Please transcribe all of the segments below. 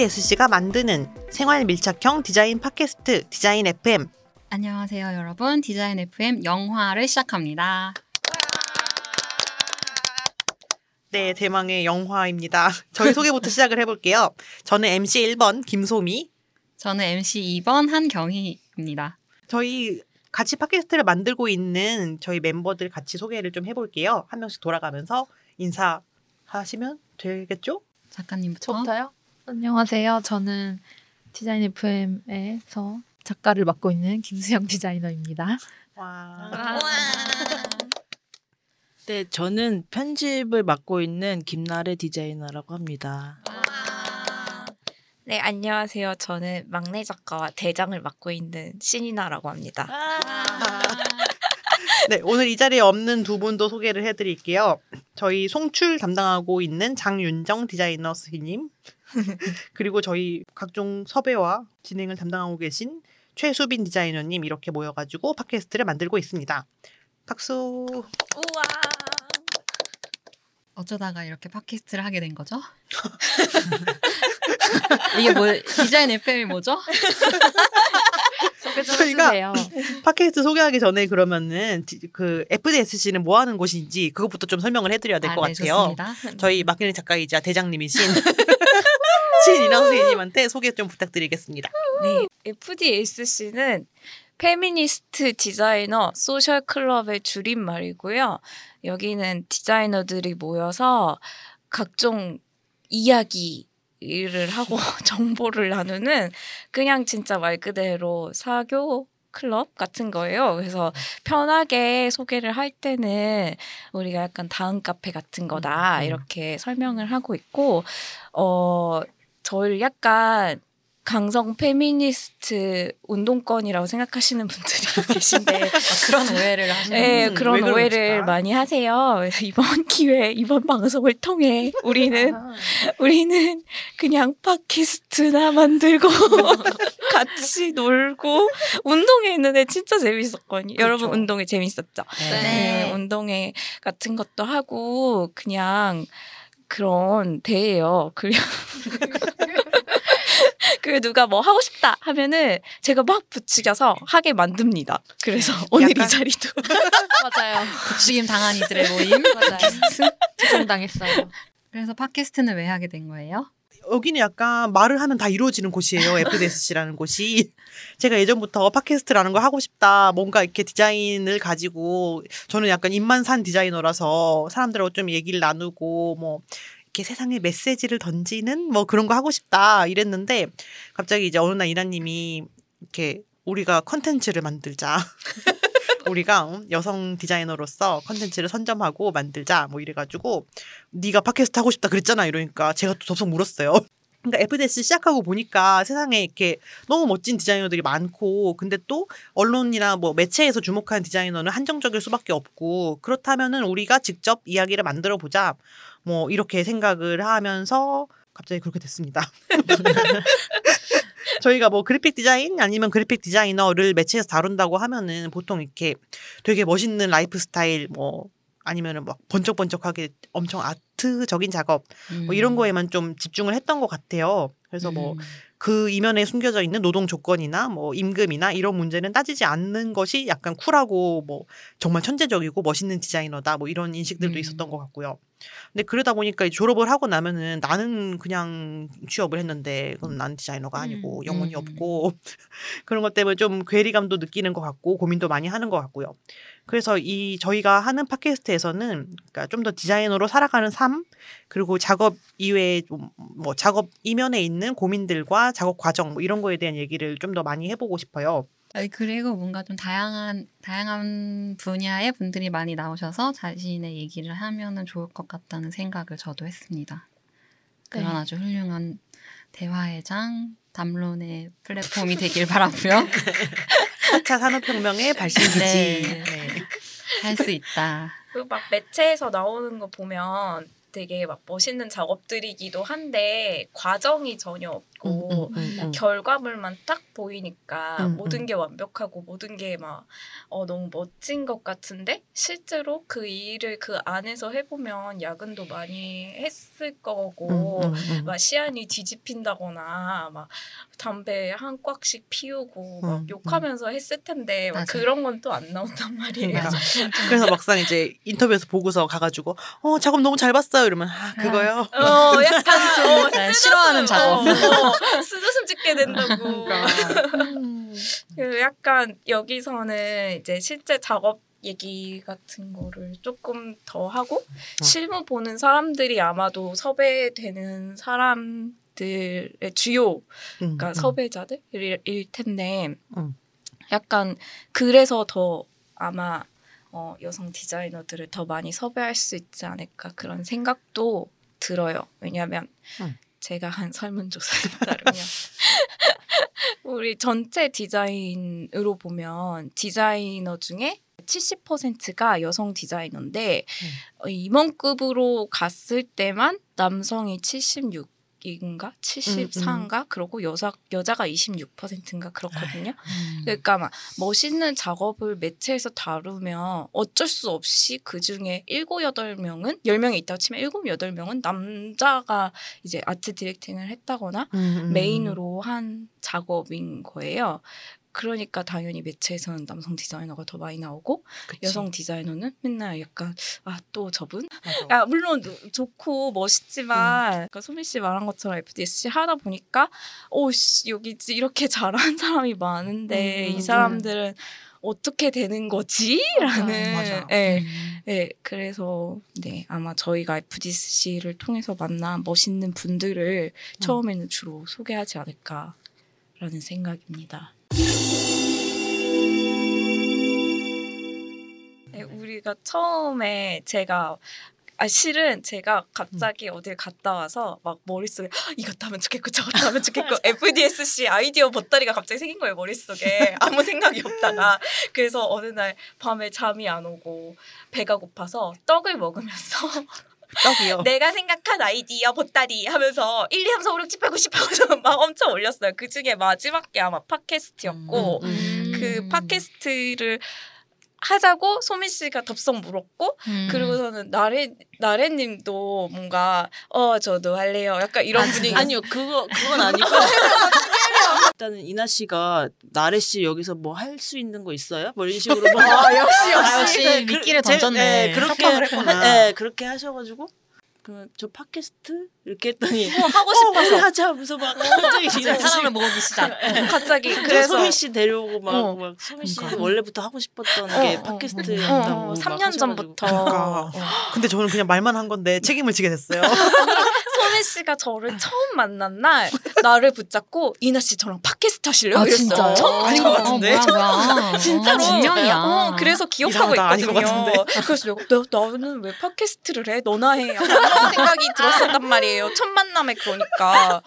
FDSC가 만드는 생활 밀착형 디자인 팟캐스트 디자인 FM. 안녕하세요, 여러분. 디자인 FM 영화를 시작합니다. 네, 대망의 영화입니다. 저희 소개부터 시작을 해볼게요. 저는 MC 1번 김소미. 저는 MC 2번 한경희입니다. 저희 같이 팟캐스트를 만들고 있는 저희 멤버들 같이 소개를 좀 해볼게요. 한 명씩 돌아가면서 인사하시면 되겠죠? 작가님부터. 저부터요? 안녕하세요. 저는 디자인 FM에서 작가를 맡고 있는 김수영 디자이너입니다. 와. 네, 저는 편집을 맡고 있는 김나래 디자이너라고 합니다. 네, 안녕하세요. 저는 막내 작가와 대장을 맡고 있는 신이나라고 합니다. 네, 오늘 이 자리에 없는 두 분도 소개를 해드릴게요. 저희 송출 담당하고 있는 장윤정 디자이너 스님 그리고 저희 각종 섭외와 진행을 담당하고 계신 최수빈 디자이너님 이렇게 모여가지고 팟캐스트를 만들고 있습니다. 박수. 우와. 어쩌다가 이렇게 팟캐스트를 하게 된 거죠? 이게 뭐 디자인 FM이 뭐죠? 소개 좀 저희가 해주세요. 팟캐스트 소개하기 전에 그러면은 디- 그 FDSC는 뭐 하는 곳인지 그것부터 좀 설명을 해드려야 될것 아, 네, 같아요. 좋습니다. 저희 막내는 작가이자 대장님이신 신인아 선생님한테 소개 좀 부탁드리겠습니다. 네, FDSC는 Feminist Designer Social Club의 줄임말이고요. 여기는 디자이너들이 모여서 각종 이야기를 하고 정보를 나누는 그냥 진짜 말 그대로 사교 클럽 같은 거예요. 그래서 편하게 소개를 할 때는 우리가 약간 다음 카페 같은 거다 음. 이렇게 설명을 하고 있고 어 저를 약간 강성 페미니스트 운동권이라고 생각하시는 분들이 계신데 아, 그런 오해를 하시는 네, 음, 그런? 오해를 많이 하세요. 그래서 이번 기회, 이번 방송을 통해 우리는 우리는 그냥 팟캐스트나 만들고 같이 놀고 운동회 있는데 진짜 재밌었거든요. 여러분 그렇죠. 운동회 재밌었죠? 네. 네, 운동회 같은 것도 하고 그냥 그런 대예요. 그냥 그 누가 뭐 하고 싶다 하면은 제가 막 부추겨서 하게 만듭니다. 그래서 오늘 약간- 이 자리도 맞아요. 부추김 당한 이들의 모임. 맞아요. 추정당했어요. 그래서 팟캐스트는 왜 하게 된 거예요? 여기는 약간 말을 하면 다 이루어지는 곳이에요. FDSC라는 곳이. 제가 예전부터 팟캐스트라는 걸 하고 싶다. 뭔가 이렇게 디자인을 가지고 저는 약간 입만 산 디자이너라서 사람들하고 좀 얘기를 나누고 뭐 이렇게 세상에 메시지를 던지는 뭐 그런 거 하고 싶다 이랬는데 갑자기 이제 어느 날 이나님이 이렇게 우리가 컨텐츠를 만들자. 우리가 음, 여성 디자이너로서 컨텐츠를 선점하고 만들자 뭐 이래가지고 네가 팟캐스트 하고 싶다 그랬잖아 이러니까 제가 또 덥석 물었어요. 그러니까 FDS 시작하고 보니까 세상에 이렇게 너무 멋진 디자이너들이 많고 근데 또 언론이나 뭐 매체에서 주목하는 디자이너는 한정적일 수밖에 없고 그렇다면은 우리가 직접 이야기를 만들어 보자 뭐 이렇게 생각을 하면서 갑자기 그렇게 됐습니다. 저희가 뭐 그래픽 디자인 아니면 그래픽 디자이너를 매체에서 다룬다고 하면은 보통 이렇게 되게 멋있는 라이프 스타일 뭐 아니면은 막 번쩍번쩍하게 엄청 아트적인 작업 뭐 이런 거에만 좀 집중을 했던 것 같아요. 그래서 뭐 음. 그 이면에 숨겨져 있는 노동 조건이나 뭐 임금이나 이런 문제는 따지지 않는 것이 약간 쿨하고 뭐 정말 천재적이고 멋있는 디자이너다 뭐 이런 인식들도 음. 있었던 것 같고요. 근데 그러다 보니까 졸업을 하고 나면은 나는 그냥 취업을 했는데 그럼 난 디자이너가 아니고 음. 영혼이 음. 없고 그런 것 때문에 좀 괴리감도 느끼는 것 같고 고민도 많이 하는 것 같고요. 그래서 이 저희가 하는 팟캐스트에서는 그러니까 좀 더 디자이너로 살아가는 삶 그리고 작업 이외에 좀뭐 작업 이면에 있는 고민들과 작업 과정 뭐 이런 거에 대한 얘기를 좀 더 많이 해보고 싶어요. 아니, 그리고 뭔가 좀 다양한 다양한 분야의 분들이 많이 나오셔서 자신의 얘기를 하면은 좋을 것 같다는 생각을 저도 했습니다. 그런 네. 아주 훌륭한 대화의 장, 담론의 플랫폼이 되길 바라고요. 4차 산업혁명의 발신기지. 네. 네. 할수 있다. 그 막 매체에서 나오는 거 보면 되게 막 멋있는 작업들이기도 한데 과정이 전혀 없고 음, 음, 음. 결과물만 딱 보이니까 음, 모든 음. 게 완벽하고 모든 게 막 어, 너무 멋진 것 같은데 실제로 그 일을 그 안에서 해보면 야근도 많이 했을 거고. 막 시안이 뒤집힌다거나 막 담배 한 꽉씩 피우고 막 음, 욕하면서 했을 텐데 막. 그런 건 또 안 나온단 말이에요. 그래서 막상 이제 인터뷰에서 보고서 가가지고 어 작업 너무 잘 봤어요 이러면 아 그거요. 어, 약간 어, 네, 싫어하는 작업. 어, 어, 쓰듯음 찍게 된다고. 음. 그 약간 여기서는 이제 실제 작업 얘기 같은 거를 조금 더 하고 실무 보는 사람들이 아마도 섭외되는 사람들의 주요 음, 그러니까 음. 섭외자들일 텐데 음. 약간 그래서 더 아마 어, 여성 디자이너들을 더 많이 섭외할 수 있지 않을까 그런 생각도 들어요. 왜냐하면 음. 제가 한 설문조사에 따르면 우리 전체 디자인으로 보면 디자이너 중에 70%가 여성 디자이너인데 어, 임원급으로 갔을 때만 남성이 76 인가 74인가 그러고 여자 여자가 26%인가 그렇거든요. 그러니까 막 멋있는 작업을 매체에서 다루면 어쩔 수 없이 그 중에 7, 8명은 10명이 있다고 치면 7, 8명은 남자가 이제 아트 디렉팅을 했다거나 음, 음. 메인으로 한 작업인 거예요. 그러니까 당연히 매체에서는 남성 디자이너가 더 많이 나오고 그치. 여성 디자이너는 맨날 약간 아 또 저분? 아, 물론 좋고 멋있지만 그러니까 소미 씨 말한 것처럼 FDSC 하다 보니까 오씨 여기 이렇게 잘하는 사람이 많은데 음, 음, 이 사람들은 어떻게 되는 거지라는 맞아. 예, 예, 그래서 네 아마 저희가 FDC를 통해서 만난 멋있는 분들을 처음에는 주로 소개하지 않을까라는 생각입니다. 우리가 처음에 제가 아 실은 제가 갑자기 어딜 갔다 와서 막 머릿속에 "헉, 이것도 하면 좋겠고 저것도 하면 좋겠고 FDSC 아이디어 보따리가 갑자기 생긴 거예요 머릿속에 아무 생각이 없다가 그래서 어느 날 밤에 잠이 안 오고 배가 고파서 떡을 먹으면서 떡이요. 내가 생각한 아이디어 보따리 하면서 1, 2, 3, 4, 5, 6, 7, 8, 9, 10 하고서 막 엄청 올렸어요. 그 중에 마지막 게 아마 팟캐스트였고 음, 음. 그 팟캐스트를 하자고 소민 씨가 덥석 물었고 음. 그리고서는 나래 나래님도 뭔가 어 저도 할래요. 약간 이런 분위기. 아니요 그거 그건 아니고 일단은 이나 씨가 나래 씨 여기서 뭐 할 수 있는 거 있어요? 뭐 이런 식으로 뭐 아, 역시, 아, 역시 그- 미끼를 제- 던졌네. 네, 그렇게 네, 그렇게 하셔가지고 그러면 저 팟캐스트 이렇게 했더니 어, 하고 어, 싶어서 하자 하면서 막 갑자기 이나 씨 사람을 모으기 시작. 갑자기 그래서 그래서 소미 씨 데려오고 막, 어. 막 소미 씨 그러니까. 원래부터 하고 싶었던 어, 게 어, 팟캐스트였다고 어, 막 3년 하셔가지고. 전부터 그러니까. 어. 근데 저는 그냥 말만 한 건데 책임을 지게 됐어요. 소민 씨가 저를 처음 만난 날 나를 붙잡고 이나 씨 저랑 팟캐스트 하실래요? 아. 진짜요? 처음 아닌 것 같은데? 어, 뭐야, 뭐야. 진짜로 어, 분명이야. 어, 그래서 기억하고 이상하다. 아닌 것 있거든요. 그래서 내가 나, 나는 왜 팟캐스트를 해? 너나 해. 이런 생각이 들었었단 말이에요. 첫 만남에 그러니까.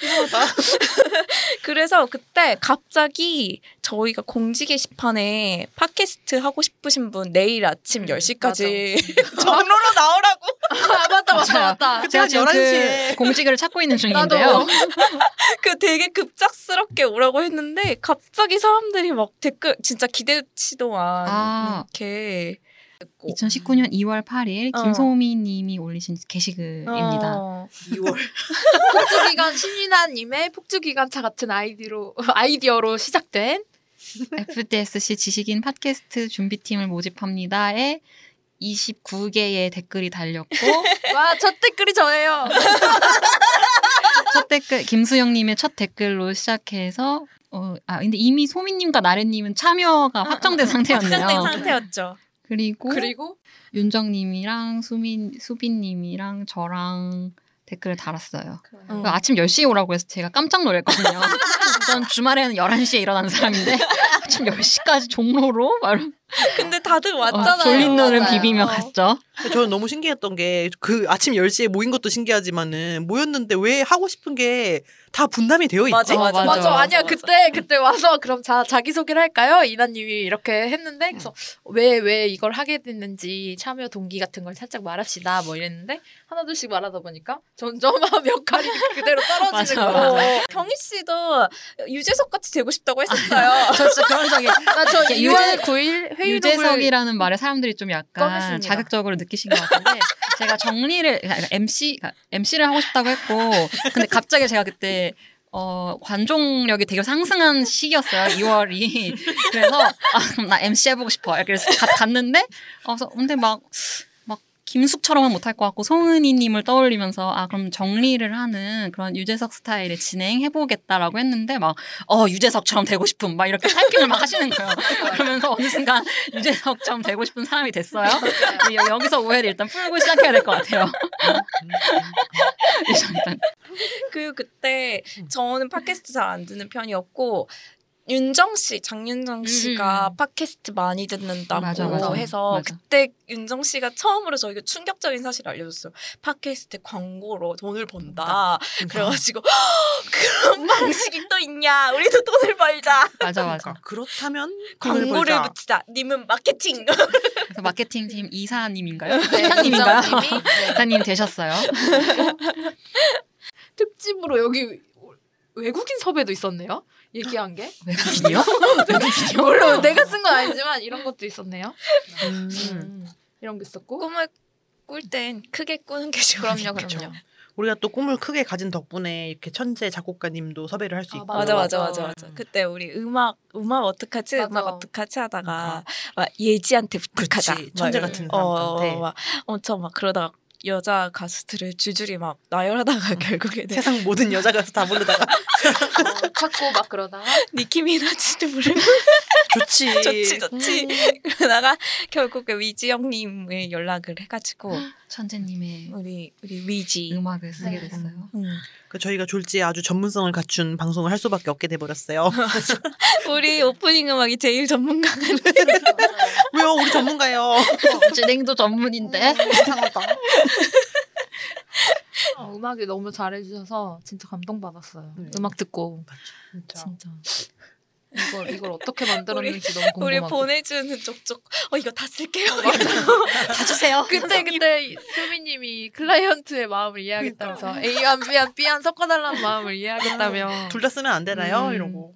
그래서 그때 갑자기 저희가 공지 게시판에 팟캐스트 하고 싶으신 분 내일 아침 10시까지 정로로 나오라고. 아 맞다 맞다 맞다. 그때 제가 한 지금 11시에. 그 공지글을 찾고 있는 중인데요. 그 되게 급작스럽게 오라고 했는데 갑자기 사람들이 막 댓글 진짜 기대치도 안 아. 이렇게 2019년 2월 8일 어. 김소미 님이 올리신 게시글입니다. 어. 2월 폭주기관 신인아님의 폭주기관차 같은 아이디로 아이디어로 시작된 FDSC 지식인 팟캐스트 준비팀을 모집합니다에 29개의 댓글이 달렸고 와 첫 댓글이 저예요. 첫 댓글 김수영님의 첫 댓글로 시작해서 어, 아 근데 이미 소민님과 나래님은 참여가 확정된 상태였네요. 확정된 상태였죠. 그리고 그리고 윤정님이랑 수민 수빈님이랑 저랑 댓글을 달았어요. 음. 그 아침 10시에 오라고 해서 제가 깜짝 놀랐거든요. 전 주말에는 11시에 일어나는 사람인데 아침 10시까지 종로로 막 근데 다들 어, 왔잖아요. 졸린 눈을 맞아요. 비비며 어. 갔죠. 저는 너무 신기했던 게 그 아침 10시에 모인 것도 신기하지만은 모였는데 왜 하고 싶은 게 다 분담이 되어 있지? 맞아, 어, 맞아, 맞아, 맞아. 아니야 그때 그때 와서 그럼 자 자기 소개를 할까요? 이나님이 이렇게 했는데 그래서 왜왜 이걸 하게 됐는지 참여 동기 같은 걸 살짝 말합시다 뭐 이랬는데 하나둘씩 말하다 보니까 점점 역할이 그대로 떨어지는 맞아. 맞아. 어, 경희 씨도 유재석 같이 되고 싶다고 했었어요. 저 진짜 그런 적이 나저 이렇게 6월 9일 회의록을 유재석이라는 말에 사람들이 좀 약간 꺼냈습니다. 자극적으로 느끼신 것 같은데 제가 정리를 그러니까 MC MC를 하고 싶다고 했고 근데 갑자기 제가 그때 어 관종력이 되게 상승한 시기였어요 2월이 그래서 아 그럼 나 MC 해보고 싶어 가- 갔는데 어, 그래서 근데 막막 김숙처럼은 못할 것 같고 송은이님을 떠올리면서 아 그럼 정리를 하는 그런 유재석 스타일의 진행해보겠다라고 했는데 막 어 유재석처럼 되고 싶음 막 이렇게 타이핑을 막 하시는 거예요. 그러면서 어느 순간 유재석처럼 되고 싶은 사람이 됐어요. 여- 여기서 오해를 일단 풀고 시작해야 될 것 같아요. 그리고 그때 음. 저는 팟캐스트 잘 안 듣는 편이었고 윤정 씨, 장윤정 씨가 음. 팟캐스트 많이 듣는다고 맞아, 맞아. 해서 맞아. 그때 윤정 씨가 처음으로 저에게 충격적인 사실을 알려줬어요. 팟캐스트 광고로 돈을 번다. 그래가지고 그런 방식이 또 있냐? 우리도 돈을 벌자. 맞아 맞아. 그러니까 그렇다면 광고를 벌자. 붙이자. 님은 마케팅. 그래서 마케팅 팀 이사님인가요? 네, 사장님인가요? 네. 이사님 되셨어요. 특집으로 여기 외국인 섭외도 있었네요. 얘기한 게 외국인이요? 외국인이요? 물론 내가 쓴 건 아니지만 이런 것도 있었네요. 음. 음, 이런 게 있었고 꿈을 꿀 땐 크게 꾸는 게 좋아요. 그럼요. 그럼요. 우리가 또 꿈을 크게 가진 덕분에 이렇게 천재 작곡가님도 섭외를 할수 아, 있고 맞아 맞아 맞아. 맞아 맞아. 그때 우리 음악 음악 어떡하지 맞아. 음악 어떡하지 하다가 막 예지한테 부탁하자. 천재 막 같은 어, 사람한테. 어, 막 엄청 막 그러다가 여자 가수들을 줄줄이 막 나열하다가 결국에는 세상 모든 여자 가수 다 부르다가 어, 찾고 막 그러다가 니키 미나지도 부르고 좋지. 좋지 좋지 그러다가 결국에 위지 형님을 연락을 해가지고 천재님의 우리 우리 위지 음악을 쓰게 네. 됐어요. 음. 그 저희가 졸지에 아주 전문성을 갖춘 방송을 할 수밖에 없게 돼버렸어요. 우리 오프닝 음악이 제일 전문가가 왜요? 우리 전문가요. 진행도 전문인데. 이상하다. 어, 음악이 너무 잘해주셔서 진짜 감동받았어요. 네. 음악 듣고 진짜. 진짜 이걸 이걸 어떻게 만들었는지 너무 우리 궁금하고. 보내주는 쪽쪽 어 이거 다 쓸게요 다 주세요. 그때 그때 수미님이 클라이언트의 마음을 이해하겠다면서 A한 B한 B한 섞어달라는 마음을 이해하겠다며. 둘 다 쓰면 안 되나요? 음. 이러고.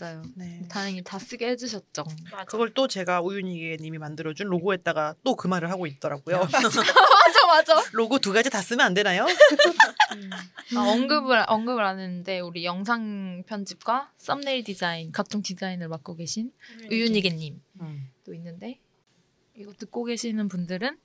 맞아요. 네. 다행히 다 쓰게 해주셨죠. 그걸 또 제가 우윤희님이 만들어준 로고에다가 또 그 말을 하고 있더라고요. 맞아 맞아. 로고 두 가지 다 쓰면 안 되나요? 아, 언급을 언급을 안 했는데 우리 영상 편집과 썸네일 디자인 각종 디자인을 맡고 계신 우윤이개님 음. 또 있는데 이거 듣고 계시는 분들은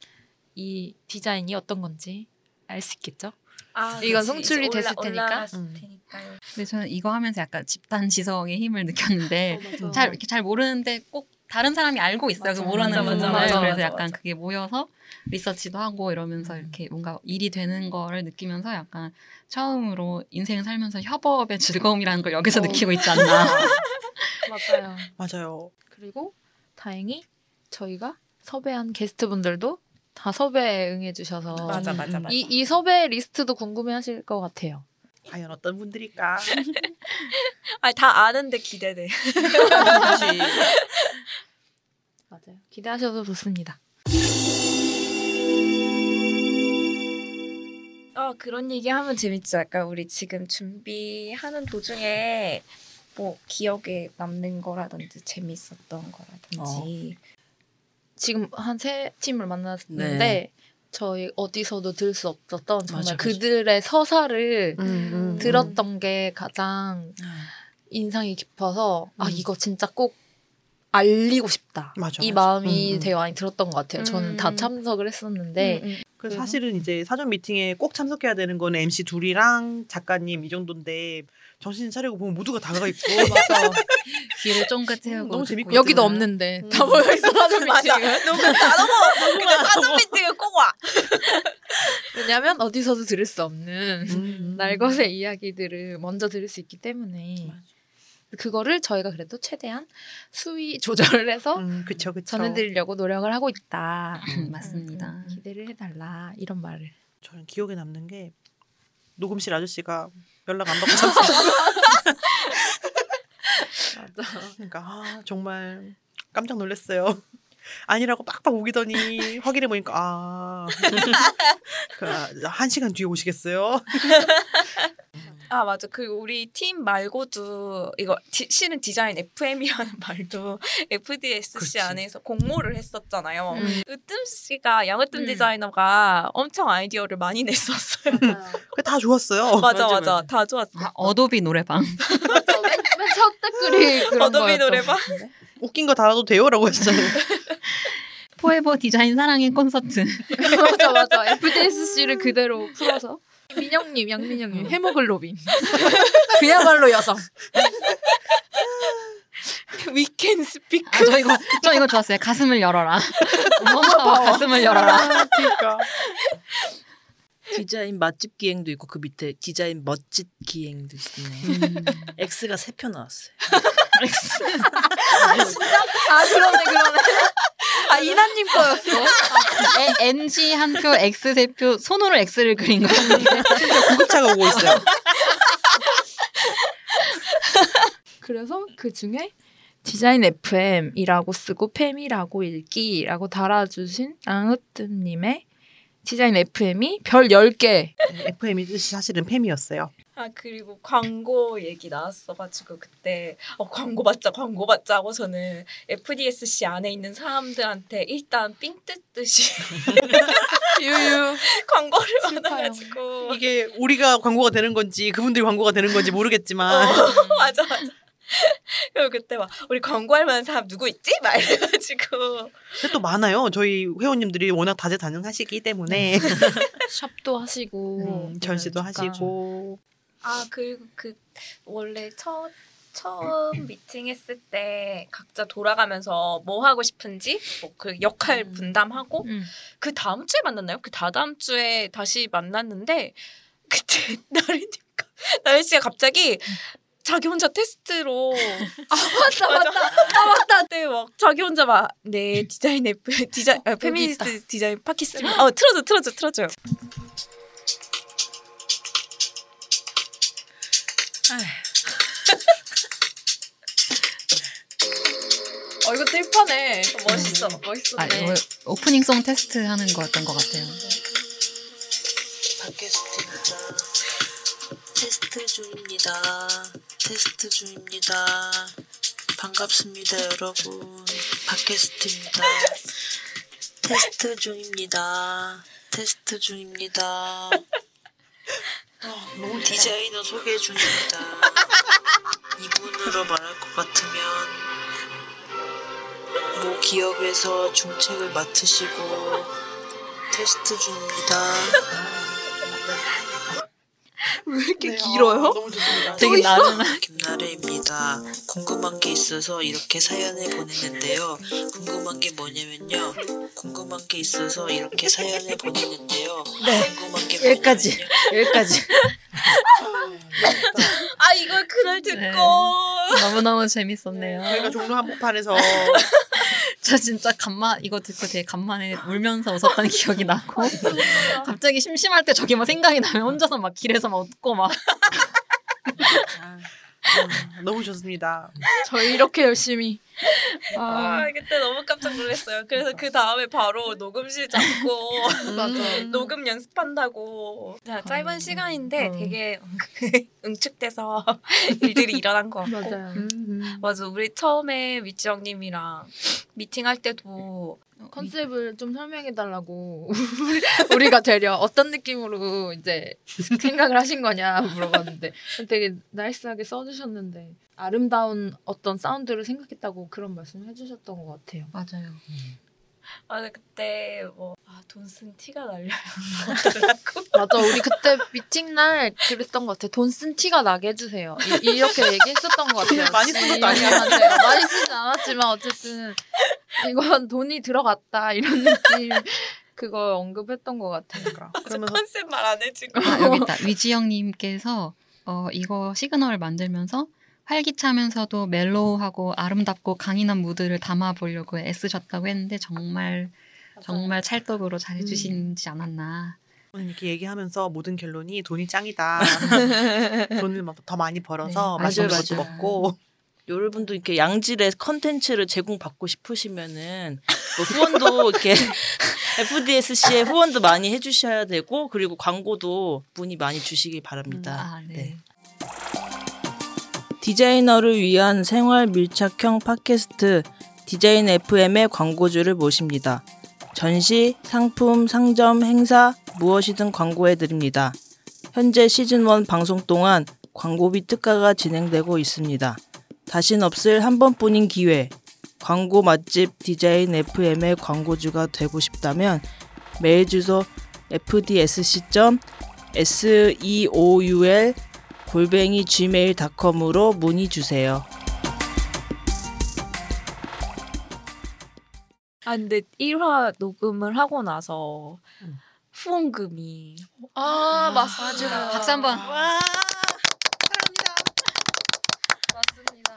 이 디자인이 어떤 건지 알 수 있겠죠? 아, 이건 그치. 송출이 됐을 올라- 테니까. 올 음. 테니까요. 근데 저는 이거 하면서 약간 집단 지성의 힘을 느꼈는데 맞아. 잘 이렇게 잘 모르는데 꼭 다른 사람이 알고 있어요. 그 모르는 맞아, 부분을. 맞아, 그래서 맞아, 약간 맞아. 그게 모여서 리서치도 하고 이러면서 이렇게 뭔가 일이 되는 거를 느끼면서 약간 처음으로 인생을 살면서 협업의 즐거움이라는 걸 여기서 어. 느끼고 있지 않나. 맞아요. 맞아요. 그리고 다행히 저희가 섭외한 게스트분들도 다 섭외에 응해주셔서 맞아 맞아 음. 맞아. 이, 이 섭외 리스트도 궁금해하실 것 같아요. 과연 어떤 분들일까? 아니 다 아는데 기대돼. 맞아요. 기대하셔도 좋습니다. 어 그런 얘기 하면 재밌죠. 약간 우리 지금 준비하는 도중에 뭐 기억에 남는 거라든지 재밌었던 거라든지. 지금 한 세 팀을 만났는데 네. 저희 어디서도 들 수 없었던 정말 맞아, 맞아. 그들의 서사를 음, 음. 들었던 게 가장 인상이 깊어서 아 음. 이거 진짜 꼭 알리고 싶다. 맞아, 이 맞아. 마음이 음, 음. 되게 많이 들었던 것 같아요. 저는 다 음. 참석을 했었는데 음, 음. 그? 사실은 이제 사전 미팅에 꼭 참석해야 되는 거는 MC 둘이랑 작가님 이 정도인데 정신 차리고 보면 모두가 다가 있고 맞아. 귀를 쫑긋 세우고 너무 재밌고 여기도. 없는데 음. 다 모여 있어 사전 맞아. 미팅은. 너무 다 너무 그냥 사전 미팅에 꼭 와. 왜냐면 어디서도 들을 수 없는 음. 날것의 이야기들을 먼저 들을 수 있기 때문에 그거를 저희가 그래도 최대한 수위 조절을 해서 음, 그쵸, 그쵸. 전해드리려고 노력을 하고 있다. 음, 맞습니다. 기대를 해달라 이런 말을. 저는 기억에 남는 게 녹음실 아저씨가 연락 안 받고 잤어요. 맞아. 그러니까 아, 정말 깜짝 놀랐어요. 아니라고 빡빡 우기더니 확인해 보니까 아, 그, 한 시간 뒤에 오시겠어요? 아 맞아 그 우리 팀 말고도 이거 디, 실은 디자인 FM이라는 말도 FDSC 그치. 안에서 공모를 했었잖아요. 음. 으뜸 씨가 양으뜸 음. 디자이너가 엄청 아이디어를 많이 냈었어요. 그다 좋았어요. 맞아 맞아, 맞아. 다 좋았어. 아, 어도비 노래방. 맨, 맨첫 댓글이 그런 어도비 노래방? 웃긴 거 달아도 돼요라고 했잖아요. 포에버 디자인 사랑의 콘서트. 맞아 맞아. FDSC를 그대로 풀어서 민영님, 양민영님, 헤모글로빈. 그야말로 여성. 위켄 스피크. 아, 저 이거 저 이거 좋았어요. 가슴을 열어라. 어머파워 가슴을 열어라. 아, 그러니까 디자인 맛집 기행도 있고 그 밑에 디자인 멋짓 기행도 있네. 음. X가 세 표 나왔어요. 아 그러네 그러네. 아 이나님 거였어. 에, NG 한 표, X 세 표, 손으로 X를 그린 거. 구급차가 오고 있어요. 그래서 그 중에 디자인 FM이라고 쓰고 팸이라고 읽기라고 달아주신 앙으뜸님의 디자인 FM이 별 10개. FM이 뜻이 사실은 팸이었어요. 아 그리고 광고 얘기 나왔어가지고 그때 어, 광고 받자 광고 받자 하고 저는 FDSC 안에 있는 사람들한테 일단 삥 뜯듯이 유유. 광고를. 받아가지고 이게 우리가 광고가 되는 건지 그분들이 광고가 되는 건지 모르겠지만 어, 맞아 맞아. 그리고 그때 막 우리 광고할 만한 사람 누구 있지? 막 이래가지고 근데 또 많아요. 저희 회원님들이 워낙 다재다능하시기 때문에 샵도 하시고 음, 전시도 그러니까. 하시고 아 그리고 그 원래 첫 처음 미팅했을 때 각자 돌아가면서 뭐 하고 싶은지 뭐 그 역할 음. 분담하고 음. 그 다음 주에 만났나요? 그 다다음 주에 다시 만났는데 그때 나리니까 나리 씨가 갑자기 자기 혼자 테스트로 아 맞다 맞다. 아 맞다 네막 자기 혼자 막 네 디자인 F 디자인 아, 페미니스트 디자인 팟캐스트 어 틀어줘 틀어줘 틀어줘요 어 이거 뜰파네. 멋있어 아, 멋있었네. 이거 오프닝송 테스트 하는 거였던 것 같아요. 팟캐스트입니다. 테스트 중입니다. 테스트 중입니다. 반갑습니다, 여러분. 팟캐스트입니다. 테스트 중입니다. 테스트 중입니다. 디자이너 소개 중입니다. 이분으로 말할 것 같으면 모 기업에서 중책을 맡으시고 테스트 중입니다. 왜 이렇게 네, 아, 길어요? 좋습니다. 되게 김나래입니다. 궁금한 게 있어서 이렇게 사연을 보냈는데요. 궁금한 게 뭐냐면요. 궁금한 게 있어서 이렇게 사연을 보냈는데요. 궁금한 게 여기까지. 뭐냐면요. 여기까지. 아 이걸 그날 듣고 네. 너무너무 재밌었네요. 저희가 종로 한복판에서 저 진짜 간만 이거 듣고 되게 간만에 울면서 웃었던 기억이 나고. 갑자기 심심할 때 저기 막 생각이 나면 혼자서 막 길에서 막 웃고 막 음, 너무 좋습니다. 저희 이렇게 열심히. 아 아 그때 너무 깜짝 놀랐어요. 그래서 그 다음에 바로 녹음실 잡고 맞아. 녹음 연습한다고. 자, 짧은 시간인데 음. 되게 응축돼서 일들이 일어난 것 같고. 맞아요. 맞아. 우리 처음에 미지영님이랑 미팅할 때도 컨셉을 좀 설명해 달라고 우리가 되려 어떤 느낌으로 이제 생각을 하신 거냐 물어봤는데 되게 나이스하게 써주셨는데 아름다운 어떤 사운드를 생각했다고 그런 말씀 해주셨던 것 같아요. 맞아요. 아 그때 뭐아돈 쓴 티가 날려요. 맞아, 우리 그때 미팅 날 그랬던 것 같아. 돈 쓴 티가 나게 해주세요. 이, 렇게 얘기했었던 것 같아요. 많이 쓴 것도 아니야. 미안한데, 많이 쓰진 않았지만 어쨌든 이건 돈이 들어갔다 이런 느낌. 그거 언급했던 것 같아요. 그러면서 컨셉 말 안 해주고. 아, 여기 있다. 위지영님께서 어, 이거 시그널을 만들면서 활기차면서도 멜로우하고 아름답고 강인한 무드를 담아보려고 애쓰셨다고 했는데 정말 정말 찰떡으로 잘해주시지 않았나. 이렇게 얘기하면서 모든 결론이 돈이 짱이다. 돈을 막 더 많이 벌어서 네, 맛있는 맞아요, 것도 맞아요. 먹고 여러분도 이렇게 양질의 컨텐츠를 제공받고 싶으시면은 뭐 후원도 이렇게 FDSC에 후원도 많이 해주셔야 되고 그리고 광고도 문의 많이 주시기 바랍니다. 아, 네. 디자이너를 위한 생활 밀착형 팟캐스트 디자인 FM의 광고주를 모십니다. 전시, 상품, 상점, 행사 무엇이든 광고해 드립니다. 현재 시즌 1 방송 동안 광고비 특가가 진행되고 있습니다. 다신 없을 한 번뿐인 기회. 광고 맛집 디자인 FM의 광고주가 되고 싶다면 메일 주소 fdsc.seoul 골뱅이 gmail.com으로 문의 주세요. 아 근데 1화 녹음을 하고 나서 후원금이 아, 맞습니다. 박수 한번. 와 맞습니다.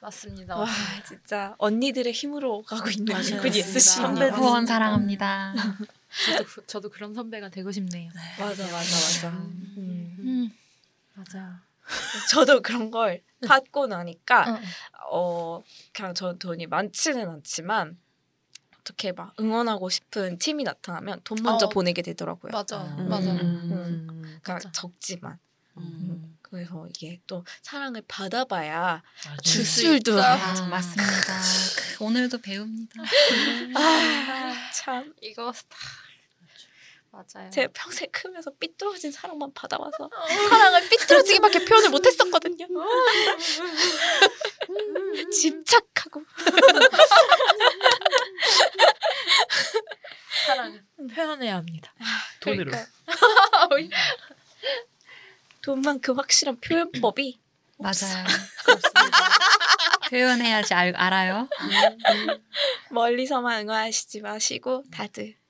맞습니다. 와 진짜 언니들의 힘으로 가고 있는. 리쿠디 SC 선배 후원 사랑합니다. 저도, 그- 저도 그런 선배가 되고 싶네요. 맞아 맞아 맞아. 음. 음. 맞아요. 저도 그런 걸 받고 나니까 응. 어 그냥 저 돈이 많지는 않지만 어떻게 막 응원하고 싶은 팀이 나타나면 돈 먼저 어. 보내게 되더라고요. 맞아, 음. 맞아. 음. 그러니까 맞아. 적지만. 음. 그래서 이게 또 사랑을 받아봐야 줄줄 줄도. 아, 맞습니다. 그, 오늘도 배웁니다. 아, 참. 이거 다 맞아요. 제 평생 크면서 삐뚤어진 사랑만 받아와서 사랑을 삐뚤어지기밖에 표현을 못했었거든요. 집착하고 사랑은 표현해야 합니다. 돈으로. 그러니까. 돈만큼 확실한 표현법이 맞아요. 표현해야지 알, 알아요. 멀리서만 응원하시지 마시고 다들 음.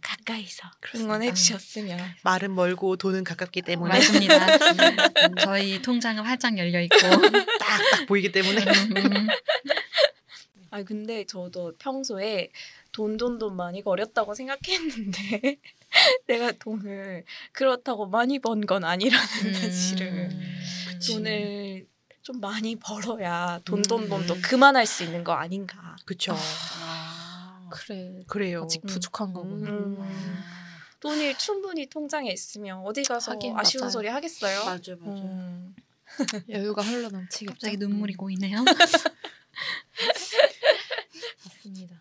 가까이서 응원해 주셨으면. 말은 멀고 돈은 가깝기 때문에. 맞습니다. 음, 저희 통장은 활짝 열려 있고. 딱 보이기 때문에. 음, 아 근데 저도 평소에 돈 돈돈 많이 거렸다고 생각했는데 내가 돈을 그렇다고 많이 번 건 아니라는 사실을 음. 돈을 좀 많이 벌어야 돈 돈 돈도 그만할 수 있는 거 아닌가. 그쵸 그래. 그래요 아직 음. 부족한 거구나. 음. 돈이 충분히 통장에 있으면 어디 가서 하긴 아쉬운 맞아요. 소리 하겠어요? 맞아 맞아. 음. 여유가 흘러 넘치겠죠. 갑자기 눈물이 고이네요. 맞습니다.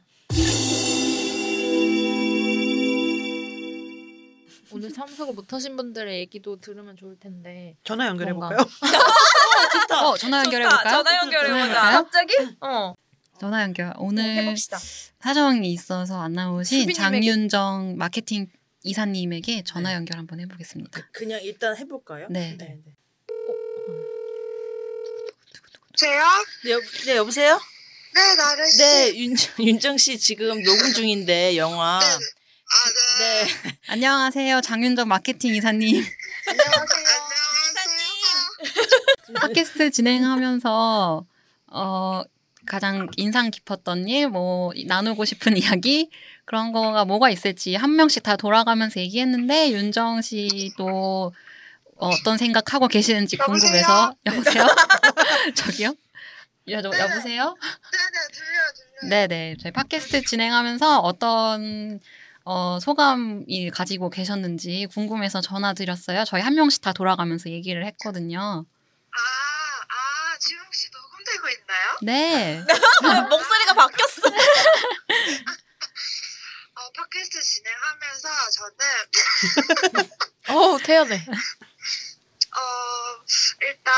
오늘 참석을 못하신 분들의 얘기도 들으면 좋을 텐데 전화 연결해. 볼까요? 어, 전화 연결해 좋다. 볼까요? 전화 연결해 보자. 볼까요? 갑자기? 어. 전화 연결. 오늘 해봅시다. 사정이 있어서 안 나오신 장윤정 마케팅 이사님에게 전화 연결 한번 해보겠습니다. 그 냥 일단 해볼까요? 네. 네, 네. 세요? 네, 여, 네 여보세요? 네, 나를 씨. 네 윤정 윤정 씨 지금 녹음 중인데 영화. 네. 아, 네. 네. 안녕하세요. 장윤정 마케팅 이사님. 안녕하세요. 팟캐스트 진행하면서 어 가장 인상 깊었던 일, 뭐 나누고 싶은 이야기 그런 거가 뭐가 있을지 한 명씩 다 돌아가면서 얘기했는데 윤정 씨도 어떤 생각하고 계시는지 궁금해서 여보세요? 저기요? 여, 저, 여보세요? 네네, 들려요, 들려요. 네네 저희 팟캐스트 진행하면서 어떤 어, 소감이 가지고 계셨는지 궁금해서 전화 드렸어요. 저희 한 명씩 다 돌아가면서 얘기를 했거든요. 아, 아, 지금 녹음되고 있나요? 네. 목소리가 바뀌었어. 어, 팟캐스트 진행하면서 저는, 어 태연해. 어, 일단,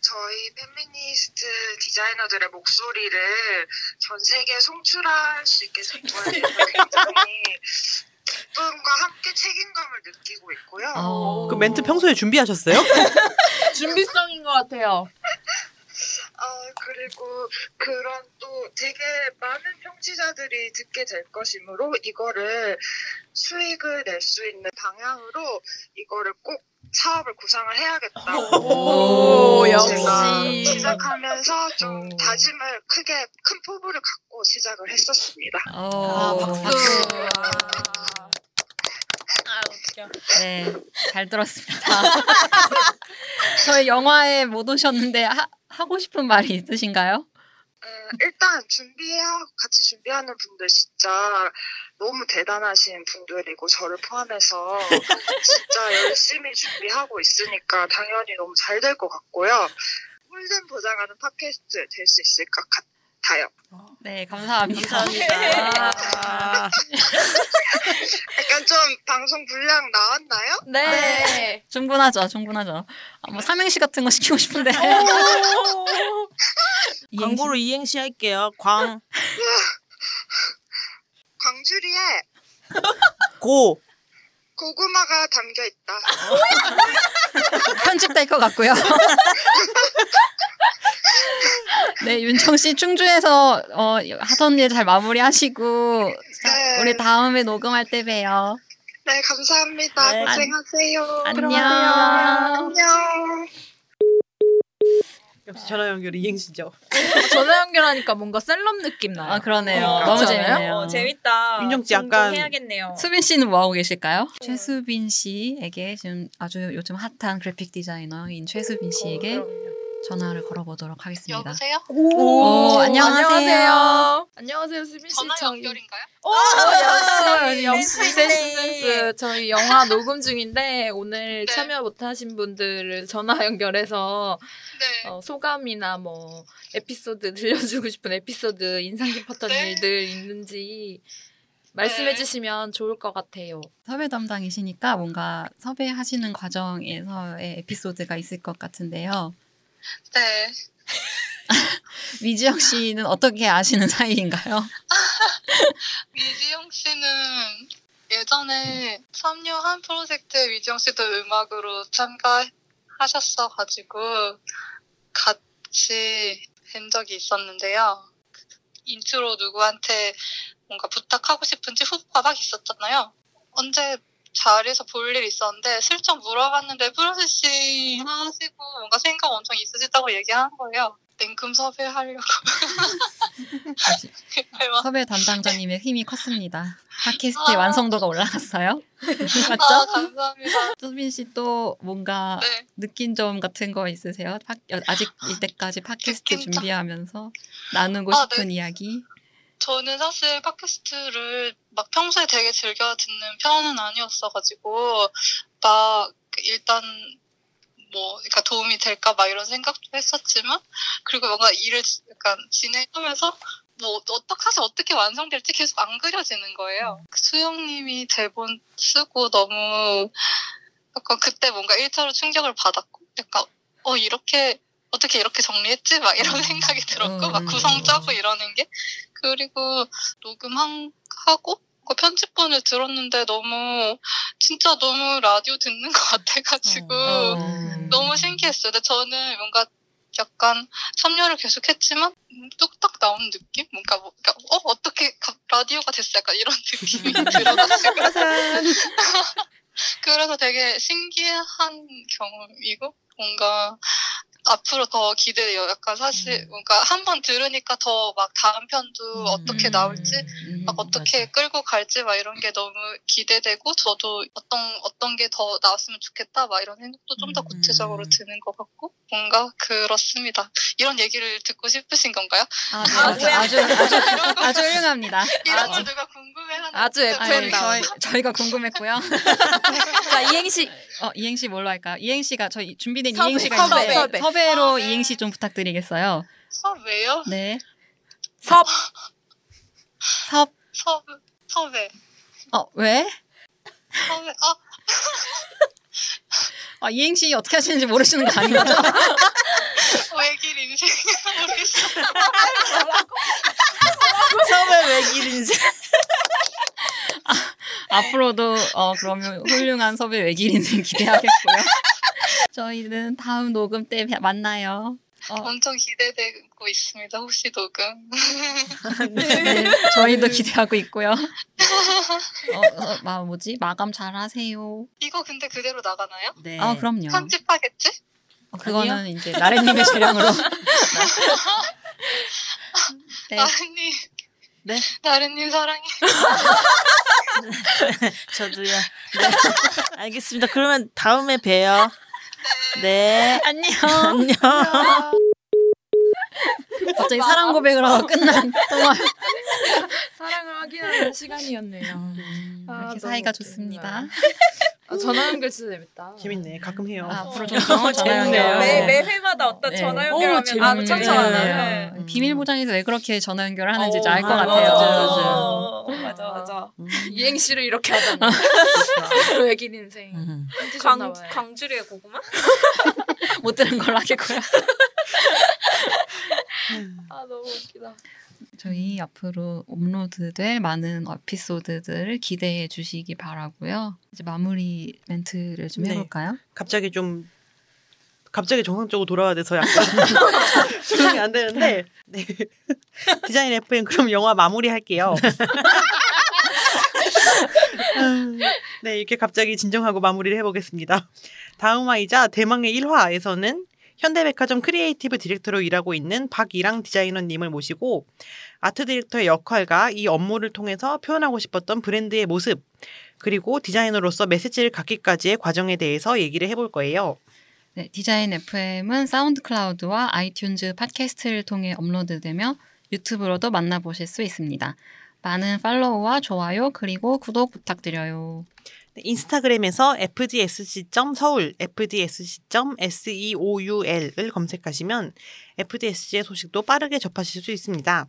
저희 페미니스트 디자이너들의 목소리를 전 세계에 송출할 수 있게 된 거에 대해서 굉장히 기쁨과 함께 책임감을 느끼고 있고요. 어. 그 멘트 평소에 준비하셨어요? 준비성인 것 같아요. 어, 그리고 그런 또 되게 많은 청취자들이 듣게 될 것이므로 이거를 수익을 낼 수 있는 방향으로 이거를 꼭 사업을 구상을 해야겠다고 오, 제가. 시작하면서 좀 오. 다짐을 크게 큰 포부를 갖고 시작을 했었습니다. 어, 박수. 아 웃겨. 네, 잘 들었습니다. 저희 영화에 못 오셨는데 하, 하고 싶은 말이 있으신가요? 음, 일단 준비하 같이 준비하는 분들 진짜 너무 대단하신 분들이고 저를 포함해서 진짜 열심히 준비하고 있으니까 당연히 너무 잘 될 것 같고요. 홀든 보장하는 팟캐스트 될 수 있을 것 같아요. 네, 감사합니다. 감사합니다. 약간 좀 방송 분량 나왔나요? 네. 충분하죠, 충분하죠. 아, 뭐 삼행시 같은 거 시키고 싶은데. 광고로 이행시 할게요. 광, 광주리에 고, 고구마가 담겨 있다. 편집될 것 같고요. 네, 윤정 씨 충주에서 어, 하던 일 잘 마무리하시고 자, 네. 우리 다음에 녹음할 때 봬요. 네, 감사합니다. 네. 고생하세요. 안녕. 안녕. 역시 전화 연결 이행시죠. 전화 연결하니까 뭔가 셀럽 느낌 나요. 아 그러네요. 어, 너무? 재밌네요. 어, 재밌다. 윤정씨 종종 약간- 해야겠네요. 수빈 씨는 뭐 하고 계실까요? 최수빈 씨에게 지금 아주 요즘 핫한 그래픽 디자이너인 최수빈 씨에게 전화를 걸어보도록 하겠습니다. 여보세요? 오, 안녕하세요. 안녕하세요. 안녕하세요, 수빈 씨. 전화 저희- 연결인가요? 오, 역시, 역시 센스 센스. 저희 영화 녹음 중인데 오늘 네. 참여 못하신 분들을 전화 연결해서 네. 어, 소감이나 뭐 에피소드 들려주고 싶은 에피소드 인상 깊었던 네. 일들 있는지 말씀해 네. 주시면 좋을 것 같아요. 섭외 담당이시니까 뭔가 섭외하시는 과정에서의 에피소드가 있을 것 같은데요. 네. 위지영 씨는 어떻게 아시는 사이인가요? 위지영 씨는 예전에 참여한 프로젝트에 위지영 씨도 음악으로 참가하셨어가지고 같이 뵌 적이 있었는데요. 인트로 누구한테 뭔가 부탁하고 싶은지 후보가 막 있었잖아요. 언제 자리에서 볼일 있었는데 슬쩍 물어봤는데 producing 하시고 뭔가 생각 엄청 있으시다고 얘기하는 거예요. 냉큼 섭외하려고. 그래서 섭외 담당자님의 힘이 컸습니다. 팟캐스트의 아. 완성도가 올라갔어요. 아, 맞죠? 감사합니다. 수빈 씨 또 뭔가 네. 느낀 점 같은 거 있으세요? 팟- 여- 아직 이때까지 팟캐스트? 준비하면서 나누고 아, 싶은 이야기? 저는 사실 팟캐스트를 막 평소에 되게 즐겨 듣는 편은 아니었어가지고 막 일단 뭐 그러니까 도움이 될까 막 이런 생각도 했었지만 그리고 뭔가 일을 지- 약간 진행하면서 뭐 어떻게 해서 어떻게 완성될지 계속 안 그려지는 거예요. 수영님이 대본 쓰고 너무 약간 그때 뭔가 1차로 충격을 받았고 약간 어 이렇게 어떻게 이렇게 정리했지 막 이런 생각이 들었고 막 음. 구성 짜고 이러는 게 그리고 녹음한 하고 그 편집본을 들었는데 너무 진짜 너무 라디오 듣는 것 같아가지고 어. 너무 신기했어요. 근데 저는 뭔가 약간 참여를 계속했지만 음, 뚝딱 나오는 느낌? 뭔가 뭐, 그러니까 어 어떻게 가- 라디오가 됐어? 약간 이런 느낌이 들어가지고 그래서 되게 신기한 경험이고 뭔가 앞으로 더 기대돼요. 약간 사실 음. 뭔가 한번 들으니까 더 막 다음 편도 어떻게 나올지 음, 막 어떻게 끌고 갈지 막 이런 게 너무 기대되고 저도 어떤 어떤 게 더 나왔으면 좋겠다 막 이런 생각도 좀더 음. 구체적으로 드는 것 같고 뭔가 그렇습니다. 이런 얘기를 듣고 싶으신 건가요? 아, 네, 아, 아주. 아주, 아주, 아주 훌륭합니다. 이런 걸 누가 궁금해하는 아주 분들 아, FM 예, 다운. 저희, 저희가 궁금했고요. 자 이행시 어, 이행시 뭘로 할까요? 이행시가 저희 준비된 이행시가 섭외, 있는데 섭외. 섭외 로 아, 네. 이행시 좀 부탁드리겠어요. 섭 왜요? 네. 섭 섭, 섭 섭외 어, 왜? 섭외 아 아, 이행시 어떻게 하시는지 모르시는 거 아닌 거죠? 외길 인생 모르겠어. 섭외 외길 인생. 앞으로도 어, 그러면 훌륭한 섭외 외길 인생 기대하겠고요. 저희는 다음 녹음 때 뵈- 만나요. 어, 엄청 기대되고 있습니다. 혹시 녹음. 네, 저희도 기대하고 있고요. 어, 어, 마, 뭐지? 마감 잘 하세요. 이거 근데 그대로 나가나요? 네. 아, 그럼요. 편집하겠지? 어, 그거는 이제 나래님의 재량으로. 네. 나른님. 네. 나른님 사랑해. 저도요. 네. 알겠습니다. 그러면 다음에 봬요. 네. 안녕. 안녕. 갑자기 사랑 고백을 하고 끝난 동화. 사랑을 확인하는 시간이었네요. 음, 아, 이렇게 사이가. 좋습니다. 아, 전화 연결 진짜 재밌다. 재밌네. 가끔 해요. 아, 앞으로 어, 종종 전화 재밌네요. 연결. 매- 매 회마다 어떤 네. 전화 오, 연결하면 재밌네. 아, 참 네. 좋아하나요? 네. 비밀 보장에서 왜 그렇게 전화 연결을 하는지 어, 알것 아, 같아요. 맞아 맞아 맞아. 이행시를 이렇게 하잖아. 외긴 인생. 음. 광, 광 광주리의 고구마? 못 들은 걸로 하겠고요. 아 너무 웃기다. 저희 앞으로 업로드될 많은 에피소드들을 기대해 주시기 바라고요. 이제 마무리 멘트를 좀 네. 해볼까요? 갑자기 좀 갑자기 정상적으로 돌아와야 돼서 약간 적응이 안 되는데 네. 디자인 FM 그럼 영화 마무리할게요. 음, 네 이렇게 갑자기 진정하고 마무리를 해보겠습니다. 다음화이자 대망의 1화에서는 현대백화점 creative director로 일하고 있는 박이랑 디자이너님을 모시고 art director의 역할과 이 업무를 통해서 표현하고 싶었던 브랜드의 모습 그리고 디자이너로서 메시지를 갖기까지의 과정에 대해서 얘기를 해볼 거예요. 네, 디자인 FM은 SoundCloud와 iTunes 팟캐스트를 통해 업로드되며 유튜브로도 만나보실 수 있습니다. 많은 팔로우와 좋아요 그리고 구독 부탁드려요. 네, 인스타그램에서 fdsc.서울, fdsc.seoul을 검색하시면 FDSC의 소식도 빠르게 접하실 수 있습니다.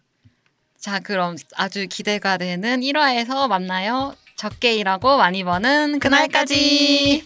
자, 그럼 아주 기대가 되는 1화에서 만나요. 적게 일하고 많이 버는 그날까지.